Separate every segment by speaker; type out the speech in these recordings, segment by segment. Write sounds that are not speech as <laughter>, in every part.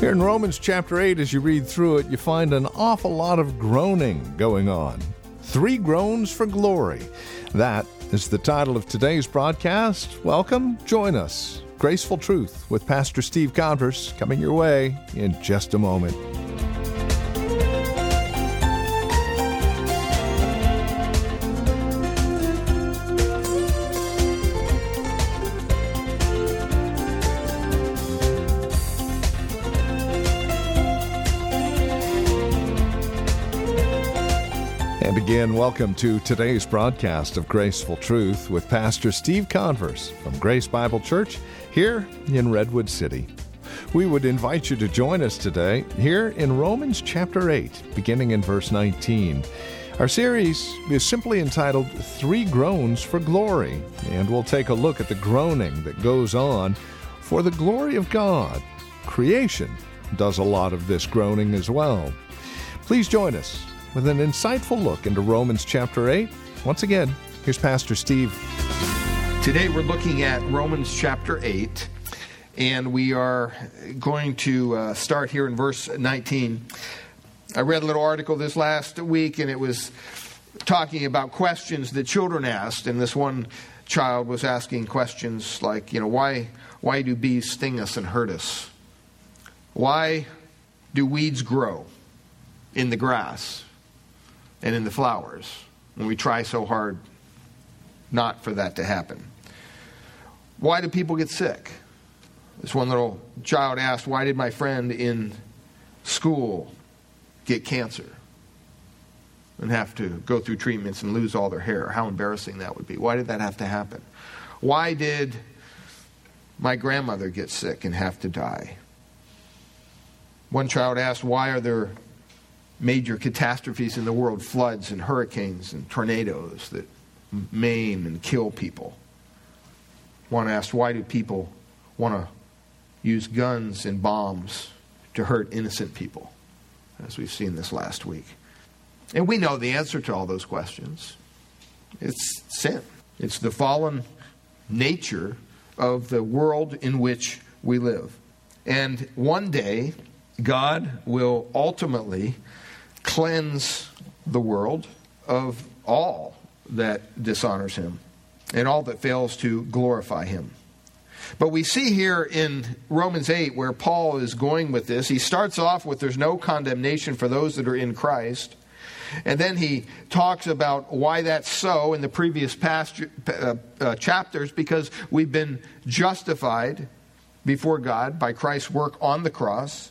Speaker 1: Here in Romans chapter 8, as you read through it, you find an awful lot of groaning going on. Three groans for glory. That is the title of today's broadcast. Welcome, join us. Graceful Truth with Pastor Steve Converse coming your way in just a moment. And welcome to today's broadcast of Graceful Truth with Pastor Steve Converse from Grace Bible Church here in Redwood City. We would invite you to join us today here in Romans chapter 8, beginning in verse 19. Our series is simply entitled Three Groans for Glory, and we'll take a look at the groaning that goes on for the glory of God. Creation does a lot of this groaning as well. Please join us with an insightful look into Romans chapter 8. Once again, here's Pastor Steve.
Speaker 2: Today we're looking at Romans chapter 8, and we are going to uh, start here in verse 19. I read a little article this last week, and it was talking about questions that children asked, and this one child was asking questions like, you know, why, why do bees sting us and hurt us? Why do weeds grow in the grass? And in the flowers when we try so hard not for that to happen. Why do people get sick? This one little child asked, Why did my friend in school get cancer and have to go through treatments and lose all their hair? How embarrassing that would be. Why did that have to happen? Why did my grandmother get sick and have to die? One child asked, Why are there major catastrophes in the world floods and hurricanes and tornadoes that maim and kill people. One asked, why do people want to use guns and bombs to hurt innocent people, as we've seen this last week? And we know the answer to all those questions it's sin, it's the fallen nature of the world in which we live. And one day, God will ultimately cleanse the world of all that dishonors him and all that fails to glorify him. But we see here in Romans 8 where Paul is going with this. He starts off with there's no condemnation for those that are in Christ. And then he talks about why that's so in the previous past, uh, uh, chapters because we've been justified before God by Christ's work on the cross.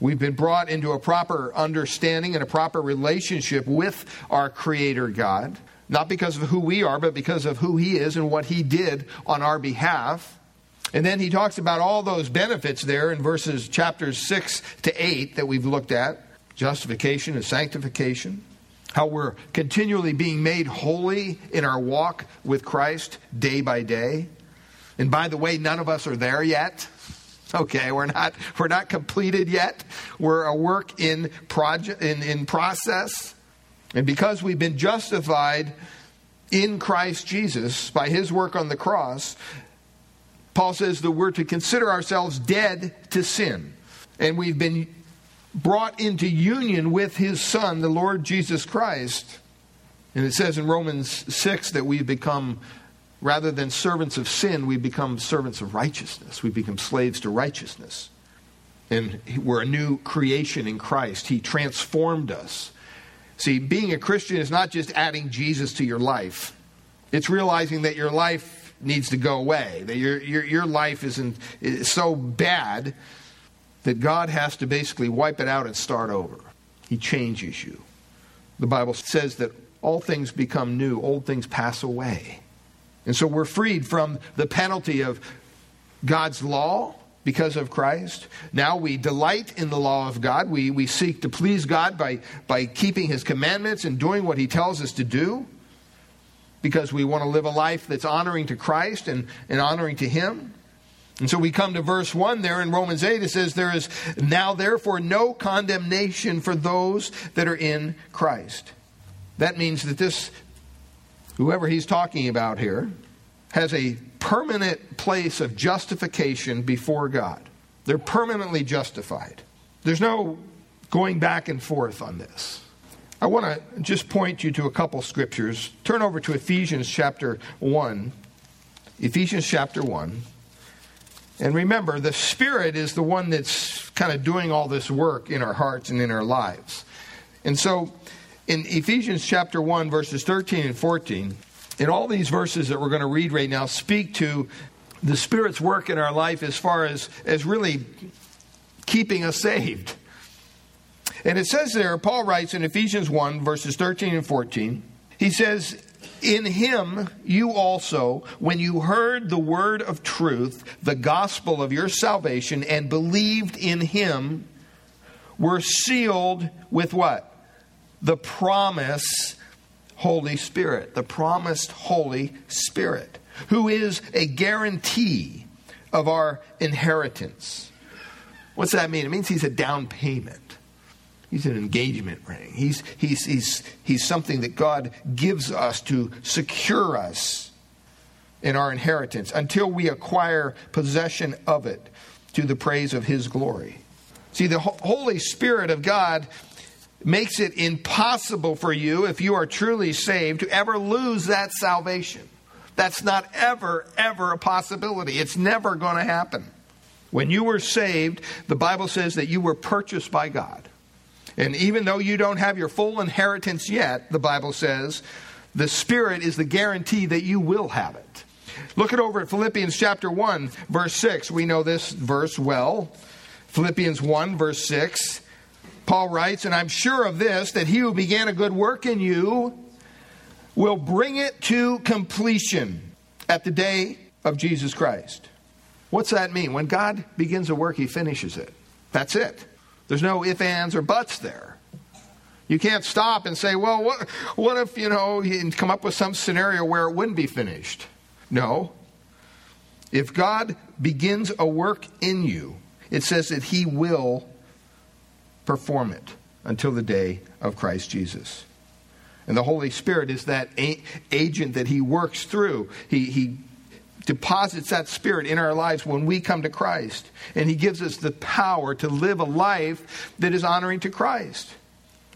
Speaker 2: We've been brought into a proper understanding and a proper relationship with our Creator God, not because of who we are, but because of who He is and what He did on our behalf. And then he talks about all those benefits there in verses chapters 6 to 8 that we've looked at justification and sanctification, how we're continually being made holy in our walk with Christ day by day. And by the way, none of us are there yet. Okay, we're not we're not completed yet. We're a work in project in, in process. And because we've been justified in Christ Jesus by his work on the cross, Paul says that we're to consider ourselves dead to sin. And we've been brought into union with his son, the Lord Jesus Christ. And it says in Romans 6 that we've become Rather than servants of sin, we become servants of righteousness. We become slaves to righteousness. And we're a new creation in Christ. He transformed us. See, being a Christian is not just adding Jesus to your life, it's realizing that your life needs to go away, that your, your, your life isn't, is so bad that God has to basically wipe it out and start over. He changes you. The Bible says that all things become new, old things pass away. And so we're freed from the penalty of God's law because of Christ. Now we delight in the law of God. We, we seek to please God by, by keeping His commandments and doing what He tells us to do because we want to live a life that's honoring to Christ and, and honoring to Him. And so we come to verse 1 there in Romans 8. It says, There is now therefore no condemnation for those that are in Christ. That means that this whoever he's talking about here, has a permanent place of justification before God. They're permanently justified. There's no going back and forth on this. I want to just point you to a couple scriptures. Turn over to Ephesians chapter 1. Ephesians chapter 1. And remember, the Spirit is the one that's kind of doing all this work in our hearts and in our lives. And so, in Ephesians chapter 1, verses 13 and 14, and all these verses that we're going to read right now speak to the Spirit's work in our life as far as, as really keeping us saved. And it says there, Paul writes in Ephesians 1, verses 13 and 14, he says, in him you also, when you heard the word of truth, the gospel of your salvation, and believed in him, were sealed with what? The promise Holy Spirit, the promised Holy Spirit, who is a guarantee of our inheritance. What's that mean? It means he's a down payment. He's an engagement ring. He's, he's, he's, he's something that God gives us to secure us in our inheritance until we acquire possession of it to the praise of His glory. See, the Holy Spirit of God makes it impossible for you, if you are truly saved, to ever lose that salvation. That's not ever, ever a possibility. It's never going to happen. When you were saved, the Bible says that you were purchased by God. And even though you don't have your full inheritance yet, the Bible says, the Spirit is the guarantee that you will have it. Look it over at Philippians chapter 1, verse 6. We know this verse well. Philippians 1, verse 6. Paul writes, And I'm sure of this, that he who began a good work in you will bring it to completion at the day of Jesus Christ. What's that mean? When God begins a work, he finishes it. That's it. There's no if, ands, or buts there. You can't stop and say, well, what, what if, you know, you come up with some scenario where it wouldn't be finished? No. If God begins a work in you, it says that he will perform it until the day of Christ Jesus. And the Holy Spirit is that agent that he works through. He, he deposits that spirit in our lives when we come to Christ. And He gives us the power to live a life that is honoring to Christ.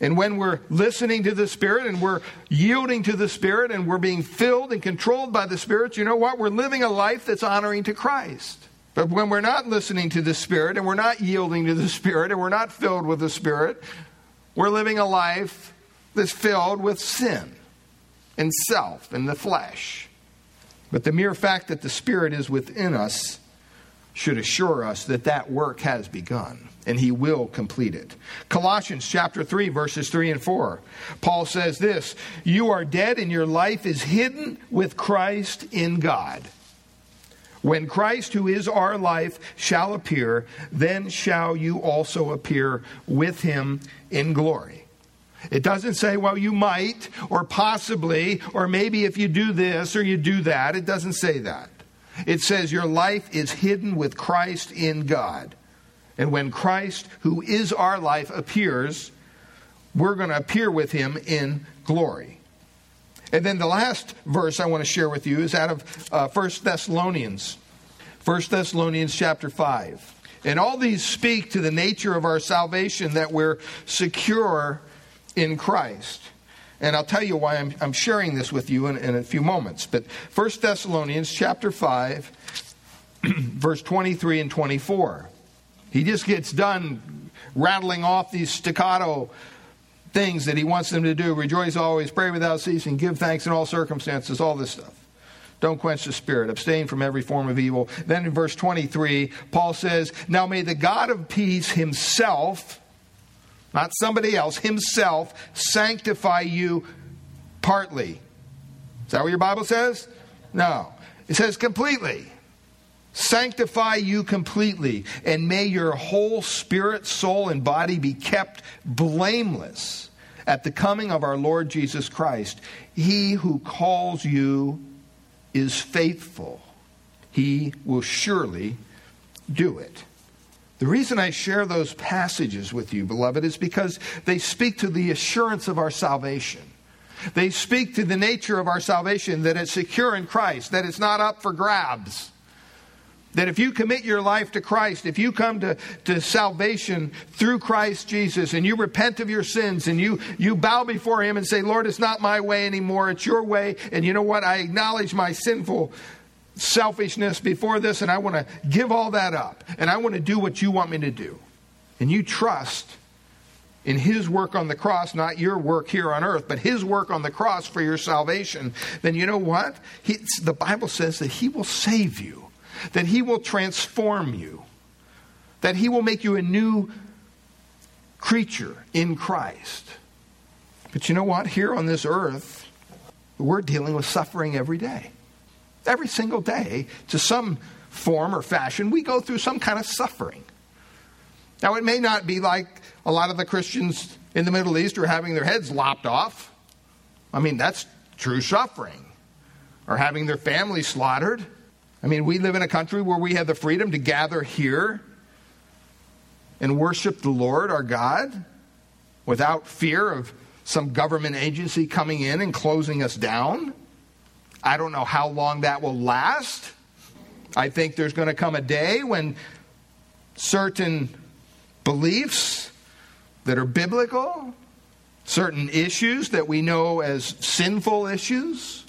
Speaker 2: And when we're listening to the Spirit and we're yielding to the Spirit and we're being filled and controlled by the Spirit, you know what? We're living a life that's honoring to Christ. But when we're not listening to the Spirit and we're not yielding to the Spirit and we're not filled with the Spirit, we're living a life that's filled with sin and self and the flesh. But the mere fact that the Spirit is within us should assure us that that work has begun and he will complete it. Colossians chapter 3 verses 3 and 4. Paul says this, you are dead and your life is hidden with Christ in God. When Christ, who is our life, shall appear, then shall you also appear with him in glory. It doesn't say, well, you might, or possibly, or maybe if you do this or you do that. It doesn't say that. It says your life is hidden with Christ in God. And when Christ, who is our life, appears, we're going to appear with him in glory. And then the last verse I want to share with you is out of uh, 1 Thessalonians. 1 Thessalonians chapter 5. And all these speak to the nature of our salvation that we're secure in Christ. And I'll tell you why I'm, I'm sharing this with you in, in a few moments. But 1 Thessalonians chapter 5, <clears throat> verse 23 and 24. He just gets done rattling off these staccato things that he wants them to do. Rejoice always, pray without ceasing, give thanks in all circumstances, all this stuff. Don't quench the spirit. Abstain from every form of evil. Then in verse 23, Paul says, Now may the God of peace himself not somebody else, himself, sanctify you partly. Is that what your Bible says? No. It says completely. Sanctify you completely, and may your whole spirit, soul, and body be kept blameless at the coming of our Lord Jesus Christ. He who calls you is faithful, he will surely do it. The reason I share those passages with you, beloved, is because they speak to the assurance of our salvation. They speak to the nature of our salvation, that it's secure in Christ, that it's not up for grabs. That if you commit your life to Christ, if you come to, to salvation through Christ Jesus and you repent of your sins and you, you bow before Him and say, Lord, it's not my way anymore, it's your way. And you know what? I acknowledge my sinful selfishness before this and I want to give all that up. And I want to do what you want me to do. And you trust in his work on the cross, not your work here on earth, but his work on the cross for your salvation, then you know what? He, the Bible says that he will save you, that he will transform you, that he will make you a new creature in Christ. But you know what? Here on this earth, we're dealing with suffering every day. Every single day, to some form or fashion, we go through some kind of suffering. Now, it may not be like a lot of the Christians in the Middle East are having their heads lopped off. I mean, that's true suffering. Or having their families slaughtered. I mean, we live in a country where we have the freedom to gather here and worship the Lord our God without fear of some government agency coming in and closing us down. I don't know how long that will last. I think there's going to come a day when certain beliefs that are biblical, certain issues that we know as sinful issues,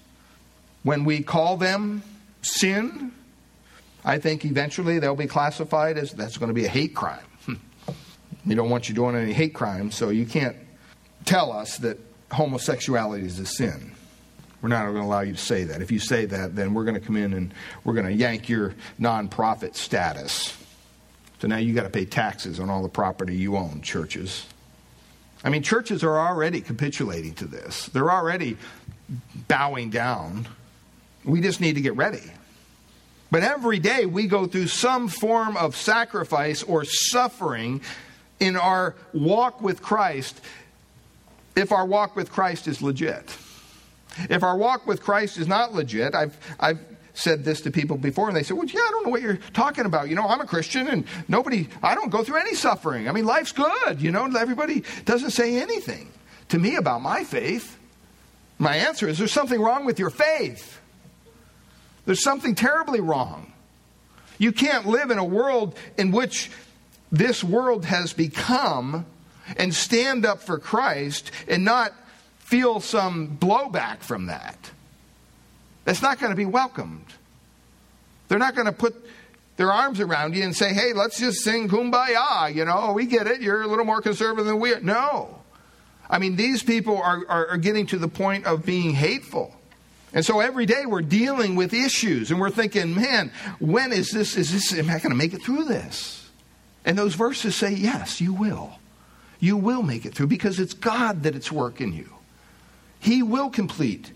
Speaker 2: when we call them sin, I think eventually they'll be classified as that's going to be a hate crime. <laughs> we don't want you doing any hate crimes, so you can't tell us that homosexuality is a sin. We're not going to allow you to say that. If you say that, then we're going to come in and we're going to yank your nonprofit status. So now you got to pay taxes on all the property you own, churches. I mean, churches are already capitulating to this, they're already bowing down. We just need to get ready. But every day we go through some form of sacrifice or suffering in our walk with Christ if our walk with Christ is legit. If our walk with Christ is not legit, I've, I've said this to people before, and they said, Well, yeah, I don't know what you're talking about. You know, I'm a Christian, and nobody, I don't go through any suffering. I mean, life's good. You know, everybody doesn't say anything to me about my faith. My answer is, There's something wrong with your faith. There's something terribly wrong. You can't live in a world in which this world has become and stand up for Christ and not feel some blowback from that. That's not going to be welcomed. They're not going to put their arms around you and say, hey, let's just sing kumbaya. You know, we get it. You're a little more conservative than we are. No. I mean, these people are, are, are getting to the point of being hateful. And so every day we're dealing with issues and we're thinking, man, when is this, is this, am I going to make it through this? And those verses say, yes, you will. You will make it through because it's God that it's working you. He will complete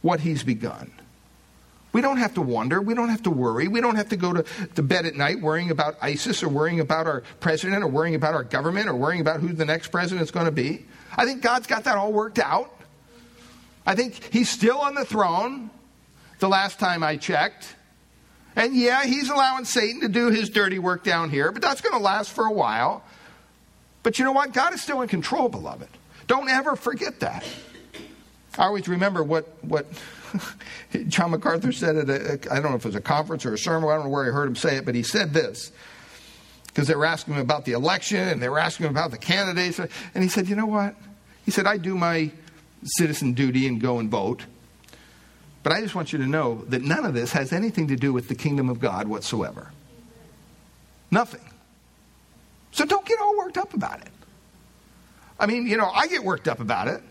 Speaker 2: what He's begun. We don't have to wonder. We don't have to worry. We don't have to go to, to bed at night worrying about ISIS or worrying about our president or worrying about our government or worrying about who the next president is going to be. I think God's got that all worked out. I think He's still on the throne the last time I checked. And yeah, He's allowing Satan to do his dirty work down here, but that's going to last for a while. But you know what? God is still in control, beloved. Don't ever forget that. I always remember what, what <laughs> John MacArthur said at a, I don't know if it was a conference or a sermon, I don't know where I heard him say it, but he said this. Because they were asking him about the election and they were asking him about the candidates. And he said, You know what? He said, I do my citizen duty and go and vote. But I just want you to know that none of this has anything to do with the kingdom of God whatsoever. Nothing. So don't get all worked up about it. I mean, you know, I get worked up about it.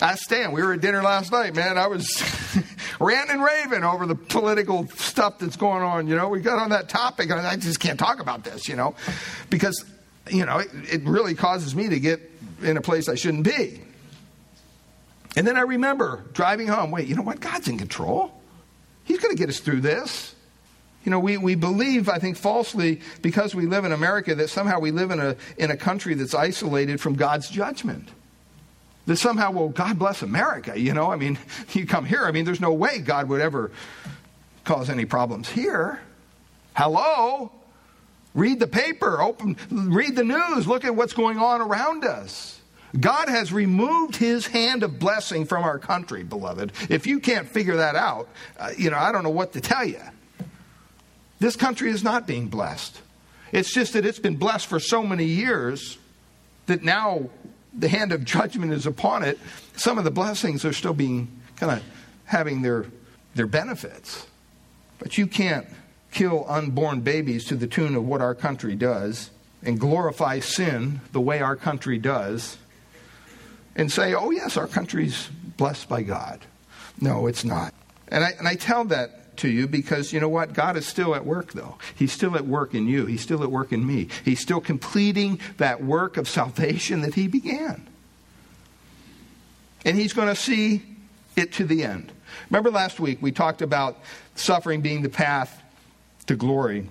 Speaker 2: I stand. We were at dinner last night, man. I was <laughs> ranting and raving over the political stuff that's going on. You know, we got on that topic, and I just can't talk about this, you know, because, you know, it, it really causes me to get in a place I shouldn't be. And then I remember driving home wait, you know what? God's in control. He's going to get us through this. You know, we, we believe, I think falsely, because we live in America, that somehow we live in a, in a country that's isolated from God's judgment that somehow, well, God bless America, you know? I mean, <laughs> you come here, I mean, there's no way God would ever cause any problems here. Hello? Read the paper, open, read the news, look at what's going on around us. God has removed his hand of blessing from our country, beloved. If you can't figure that out, uh, you know, I don't know what to tell you. This country is not being blessed. It's just that it's been blessed for so many years that now the hand of judgment is upon it. Some of the blessings are still being kind of having their, their benefits. But you can't kill unborn babies to the tune of what our country does and glorify sin the way our country does and say, oh, yes, our country's blessed by God. No, it's not. And I, and I tell that to you because you know what? God is still at work, though. He's still at work in you, He's still at work in me. He's still completing that work of salvation that He began. And He's going to see it to the end. Remember last week we talked about suffering being the path to glory.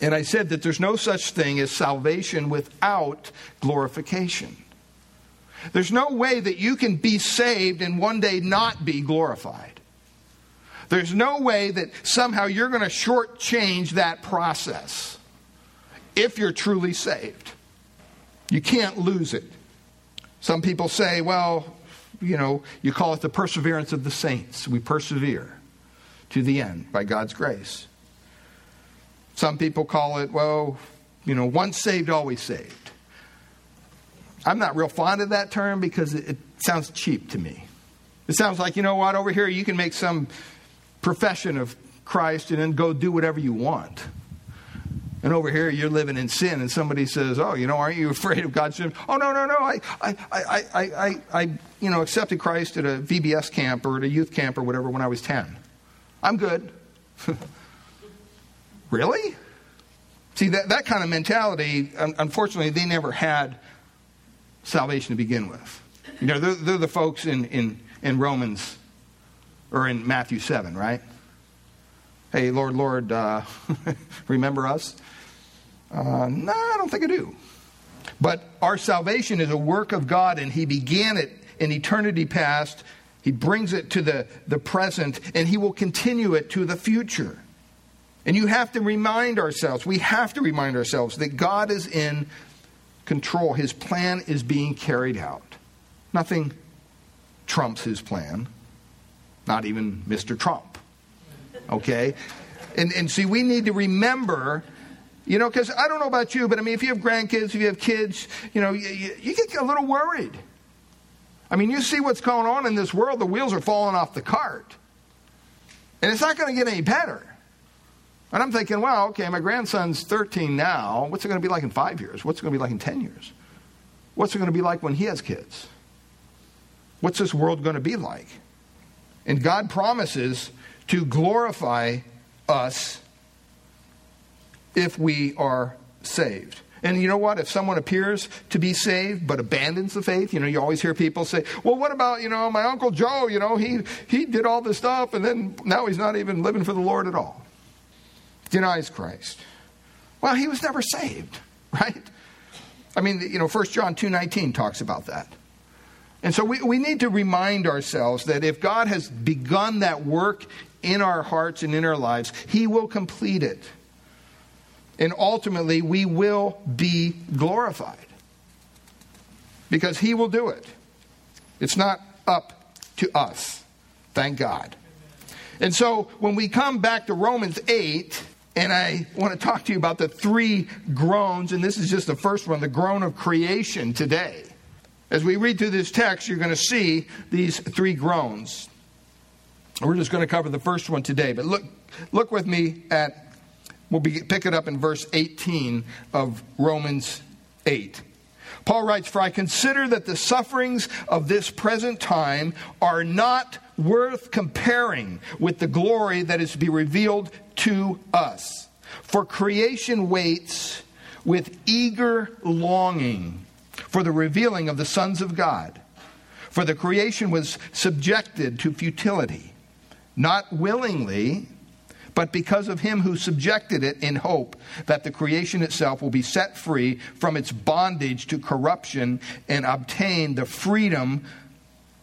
Speaker 2: And I said that there's no such thing as salvation without glorification. There's no way that you can be saved and one day not be glorified. There's no way that somehow you're going to shortchange that process if you're truly saved. You can't lose it. Some people say, well, you know, you call it the perseverance of the saints. We persevere to the end by God's grace. Some people call it, well, you know, once saved, always saved. I'm not real fond of that term because it, it sounds cheap to me. It sounds like, you know what, over here you can make some profession of Christ and then go do whatever you want. And over here, you're living in sin, and somebody says, "Oh, you know, aren't you <laughs> afraid of God's judgment?" Oh, no, no, no. I, I, I, I, I, I, you know, accepted Christ at a VBS camp or at a youth camp or whatever when I was ten. I'm good. <laughs> really? See, that, that kind of mentality, unfortunately, they never had salvation to begin with. You know, they're, they're the folks in, in, in Romans or in Matthew 7, right? Hey, Lord, Lord, uh, <laughs> remember us? Uh, no, I don't think I do. But our salvation is a work of God, and He began it in eternity past. He brings it to the, the present, and He will continue it to the future. And you have to remind ourselves, we have to remind ourselves that God is in control. His plan is being carried out. Nothing trumps His plan, not even Mr. Trump. Okay? And, and see, we need to remember you know, because I don't know about you, but I mean, if you have grandkids, if you have kids, you know, you, you, you, get a little worried. I mean, you see what's going on in this world, the wheels are falling off the cart. And it's not going to get any better. And I'm thinking, well, okay, my grandson's 13 now. What's it going to be like in five years? What's it going to be like in 10 years? What's it going to be like when he has kids? What's this world going to be like? And God promises to glorify us if we are saved. And you know what? If someone appears to be saved but abandons the faith, you know, you always hear people say, well, what about, you know, my Uncle Joe? You know, he, he did all this stuff and then now he's not even living for the Lord at all. Denies Christ. Well, he was never saved, <laughs> right? I mean, you know, 1 John 2.19 talks about that. And so we, we need to remind ourselves that if God has begun that work in our hearts and in our lives, he will complete it and ultimately we will be glorified because he will do it. It's not up to us. Thank God. And so when we come back to Romans 8, and I want to talk to you about the three groans, and this is just the first one the groan of creation today. As we read through this text, you're going to see these three groans. We're just going to cover the first one today, but look, look with me at We'll be, pick it up in verse 18 of Romans 8. Paul writes, For I consider that the sufferings of this present time are not worth comparing with the glory that is to be revealed to us. For creation waits with eager longing for the revealing of the sons of God. For the creation was subjected to futility, not willingly but because of him who subjected it in hope that the creation itself will be set free from its bondage to corruption and obtain the freedom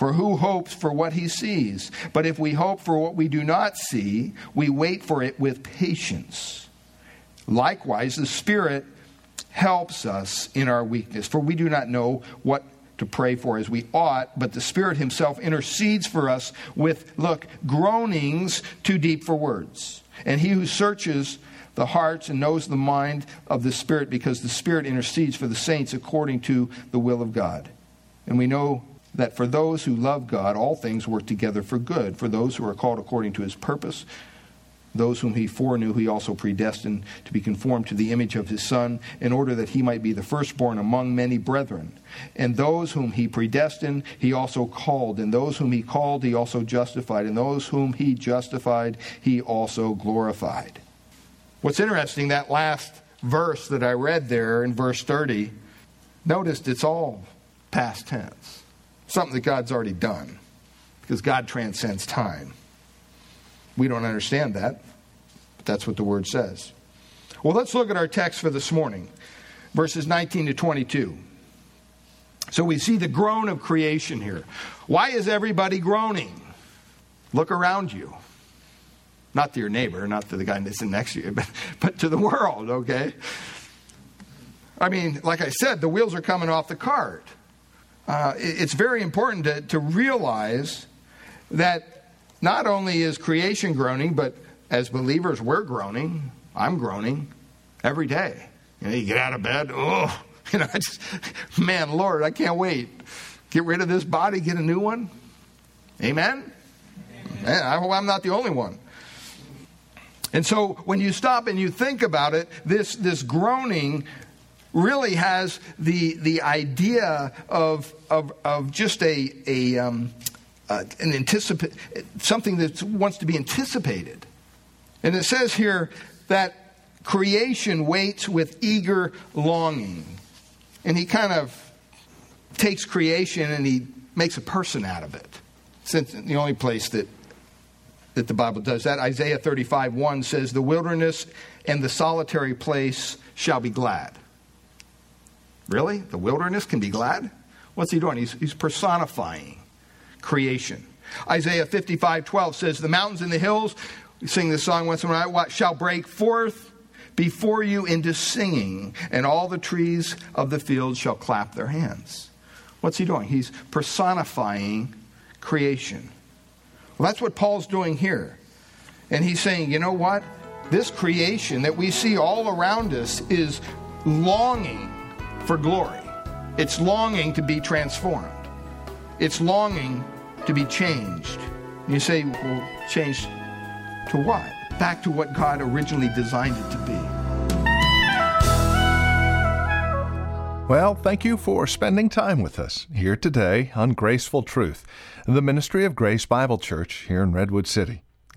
Speaker 2: For who hopes for what he sees? But if we hope for what we do not see, we wait for it with patience. Likewise, the Spirit helps us in our weakness, for we do not know what to pray for as we ought, but the Spirit Himself intercedes for us with, look, groanings too deep for words. And He who searches the hearts and knows the mind of the Spirit, because the Spirit intercedes for the saints according to the will of God. And we know that for those who love God, all things work together for good, for those who are called according to His purpose. Those whom he foreknew, he also predestined to be conformed to the image of his Son, in order that he might be the firstborn among many brethren. And those whom he predestined, he also called. And those whom he called, he also justified. And those whom he justified, he also glorified. What's interesting, that last verse that I read there in verse 30, noticed it's all past tense. Something that God's already done, because God transcends time. We don't understand that, but that's what the word says. Well, let's look at our text for this morning, verses 19 to 22. So we see the groan of creation here. Why is everybody groaning? Look around you. Not to your neighbor, not to the guy that's next to you, <laughs> but, but to the world, okay? I mean, like I said, the wheels are coming off the cart. Uh, it's very important to, to realize that not only is creation groaning, but as believers, we're groaning. I'm groaning every day. You know, you get out of bed, oh, <laughs> you know, I just, man, Lord, I can't wait. Get rid of this body, get a new one. Amen? Amen. Man, I hope I'm not the only one. And so when you stop and you think about it, this, this groaning really has the, the idea of, of, of just a, a, um, uh, an anticipate, something that wants to be anticipated. And it says here that creation waits with eager longing. And he kind of takes creation and he makes a person out of it. Since the only place that that the Bible does that. Isaiah 35 1 says, The wilderness and the solitary place shall be glad. Really? The wilderness can be glad? What's he doing? He's, he's personifying creation. Isaiah 55 12 says, The mountains and the hills, we sing this song once in a while, shall break forth before you into singing, and all the trees of the field shall clap their hands. What's he doing? He's personifying creation. Well, that's what Paul's doing here. And he's saying, you know what? This creation that we see all around us is longing for glory. It's longing to be transformed. It's longing to be changed. You say, well, changed to what? Back to what God originally designed it to be.
Speaker 1: Well, thank you for spending time with us here today on Graceful Truth, the ministry of Grace Bible Church here in Redwood City.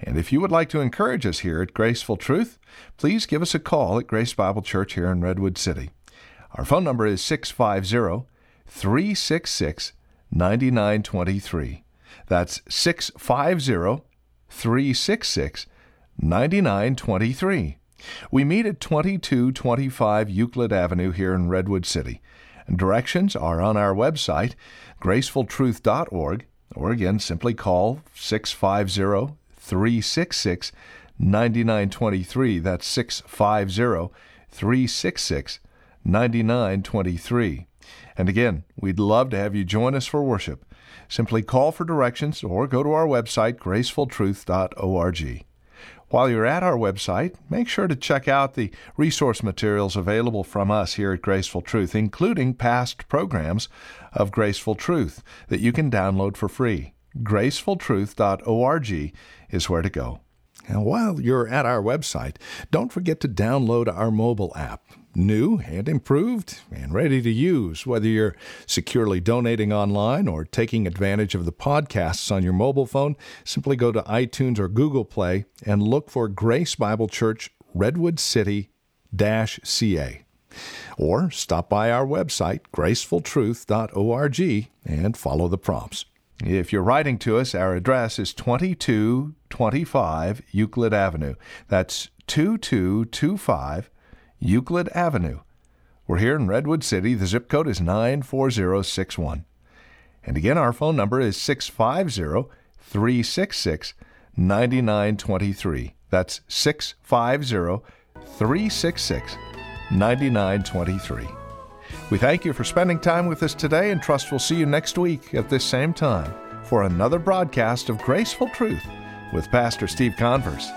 Speaker 1: And if you would like to encourage us here at Graceful Truth, please give us a call at Grace Bible Church here in Redwood City. Our phone number is 650 366 9923. That's 650 366 9923. We meet at 2225 Euclid Avenue here in Redwood City. Directions are on our website, gracefultruth.org, or again, simply call 650 366 9923. That's 650 366 9923. And again, we'd love to have you join us for worship. Simply call for directions or go to our website, gracefultruth.org. While you're at our website, make sure to check out the resource materials available from us here at Graceful Truth, including past programs of Graceful Truth that you can download for free. gracefultruth.org is where to go. And while you're at our website, don't forget to download our mobile app. New and improved and ready to use, whether you're securely donating online or taking advantage of the podcasts on your mobile phone, simply go to iTunes or Google Play and look for Grace Bible Church Redwood City CA. Or stop by our website, gracefultruth.org, and follow the prompts. If you're writing to us, our address is 2225 Euclid Avenue. That's 2225 Euclid Avenue. We're here in Redwood City. The zip code is 94061. And again, our phone number is 650 366 9923. That's 650 366 9923. We thank you for spending time with us today and trust we'll see you next week at this same time for another broadcast of Graceful Truth with Pastor Steve Converse.